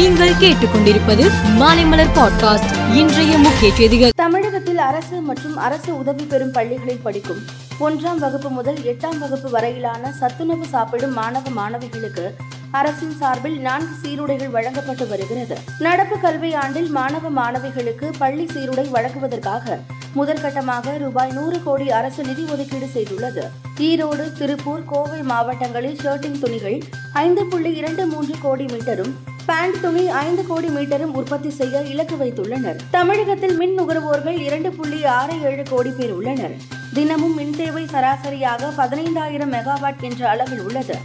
நீங்கள் கேட்டுக்கொண்டிருப்பது மாலைமலர் பாட்காஸ்ட் இன்றைய முக்கிய செய்திகள். தமிழகத்தில் அரசு மற்றும் அரசு உதவி பெறும் பள்ளிகளில் படிக்கும் ஒன்றாம் வகுப்பு முதல் எட்டாம் வகுப்பு வரையிலான சத்துணவு சாப்பிடும் மாணவ மாணவிகளுக்கு அரசின் சார்பில் நான்கு சீருடைகள் வழங்கப்பட்டு வருகிறது. நடப்பு கல்வியாண்டில் மாணவ மாணவிகளுக்கு பள்ளி சீருடை வழங்குவதற்காக முதற்கட்டமாக ரூபாய் நூறு கோடி அரசு நிதி ஒதுக்கீடு செய்துள்ளது. ஈரோடு திருப்பூர் கோவை மாவட்டங்களில் ஷர்ட்டிங் துணிகள் ஐந்து புள்ளி இரண்டு மூன்று கோடி மீட்டரும் பேண்ட் துணி ஐந்து கோடி மீட்டரும் உற்பத்தி செய்ய இலக்கு வைத்துள்ளனர். தமிழகத்தில் மின் நுகர்வோர்கள் இரண்டு புள்ளி ஆறு ஏழு கோடி பேர் உள்ளனர். தினமும் மின் தேவை சராசரியாக பதினைந்தாயிரம் மெகாவாட் என்ற அளவில் உள்ளது.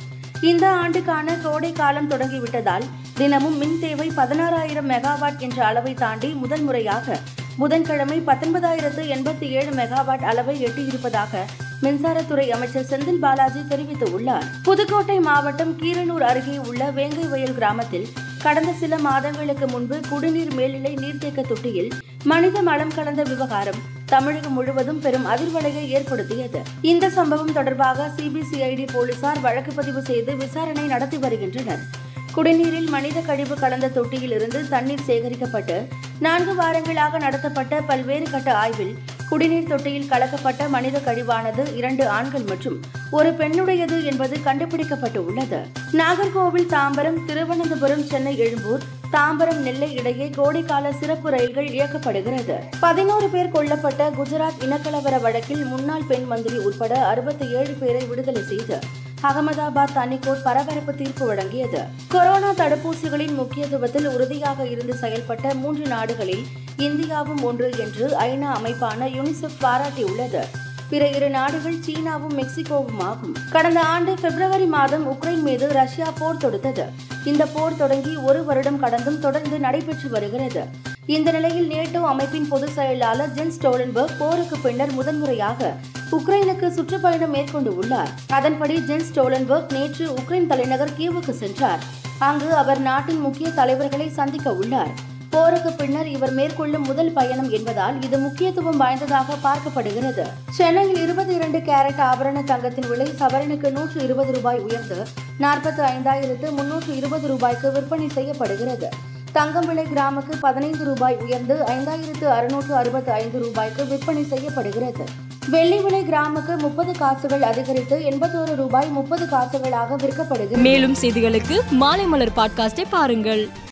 இந்த ஆண்டுக்கான கோடை காலம் தொடங்கிவிட்டதால் தினமும் மின் தேவை பதினாறாயிரம் மெகாவாட் என்ற அளவை தாண்டி முதல் முறையாக புதன்கிழமை பத்தொன்பதாயிரத்து எண்பத்தி ஏழு மெகாவாட் அளவை எட்டியிருப்பதாக மின்சாரத்துறை அமைச்சர் செந்தில் பாலாஜி தெரிவித்துள்ளார். புதுக்கோட்டை மாவட்டம் கீரனூர் அருகே உள்ள வேங்கை வயல் கிராமத்தில் கடந்த சில மாதங்களுக்கு முன்பு குடிநீர் மேல்நிலை நீர்த்தேக்க தொட்டியில் மனித மலம் கலந்த விவகாரம் தமிழகம் முழுவதும் பெரும் அதிர்வலையை ஏற்படுத்தியது. இந்த சம்பவம் தொடர்பாக சிபிசிஐடி போலீசார் வழக்கு பதிவு செய்து விசாரணை நடத்தி வருகின்றனர். குடிநீரில் மனித கழிவு கலந்த தொட்டியில் இருந்து தண்ணீர் சேகரிக்கப்பட்டு நான்கு வாரங்களாக நடத்தப்பட்ட பல்வேறு கட்ட ஆய்வில் குடிநீர் தொட்டியில் கலக்கப்பட்ட மனித கழிவானது இரண்டு ஆண்கள் மற்றும் ஒரு பெண்ணுடையது என்பது கண்டுபிடிக்கப்பட்டு உள்ளது நாகர்கோவில் தாம்பரம் திருவனந்தபுரம் சென்னை எழும்பூர் தாம்பரம் நெல்லை இடையே கோடைக்கால சிறப்பு ரயில்கள் இயக்கப்படுகிறது. பதினோரு பேர் கொல்லப்பட்ட குஜராத் இனக்கலவர வழக்கில் முன்னாள் பெண் மந்திரி உட்பட அறுபத்தி ஏழு பேரை விடுதலை செய்து அகமதாபாத் தனிக்கோட் பரபரப்பு தீர்ப்பு வழங்கியது. கொரோனா தடுப்பூசிகளின் முக்கியத்துவத்தில் உறுதியாக இருந்து செயல்பட்ட மூன்று நாடுகளில் இந்தியாவும் ஒன்று என்று ஐநா அமைப்பான யுனிசெஃப் பாராட்டியுள்ளது. பிற இரு நாடுகள் சீனாவும் மெக்சிகோவும் ஆகும். கடந்த ஆண்டு பிப்ரவரி மாதம் உக்ரைன் மீது ரஷ்யா போர் தொடுத்தது. இந்த போர் தொடங்கி ஒரு வருடம் கடந்தும் தொடர்ந்து நடைபெற்று வருகிறது. இந்த நிலையில் நேட்டோ அமைப்பின் பொதுச் செயலாளர் ஜென் ஸ்டோலன்பர்க் போருக்கு பின்னர் முதன்முறையாக உக்ரைனுக்கு சுற்றுப்பயணம் மேற்கொண்டு உள்ளார். அதன்படி ஜென் ஸ்டோலன்பர்க் நேற்று உக்ரைன் தலைநகர் கீவுக்கு சென்றார். அங்கு அவர் நாட்டின் முக்கிய தலைவர்களை சந்திக்க உள்ளார். போருக்கு பின்னர் இவர் மேற்கொள்ளும் முதல் பயணம் என்பதால் இது முக்கியத்துவம் வாய்ந்ததாக பார்க்கப்படுகிறது. சென்னையில் இருபத்தி இரண்டு கேரட் ஆபரண தங்கத்தின் விலை சவரனுக்கு நூற்று இருபது ரூபாய் உயர்ந்து நாற்பத்தி ஐந்தாயிரத்து முன்னூற்று இருபது ரூபாய்க்கு விற்பனை செய்யப்படுகிறது. தங்கம்விளை கிராமுக்கு பதினைந்து ரூபாய் உயர்ந்து ஐந்தாயிரத்து அறுநூற்று அறுபத்தி ஐந்து ரூபாய்க்கு விற்பனை செய்யப்படுகிறது. வெள்ளி விலை கிராமுக்கு முப்பது காசுகள் அதிகரித்து எண்பத்தோரு ரூபாய் முப்பது காசுகளாக விற்கப்படுகிறது. மேலும் செய்திகளுக்கு மாலைமலர் பாட்காஸ்டை பாருங்கள்.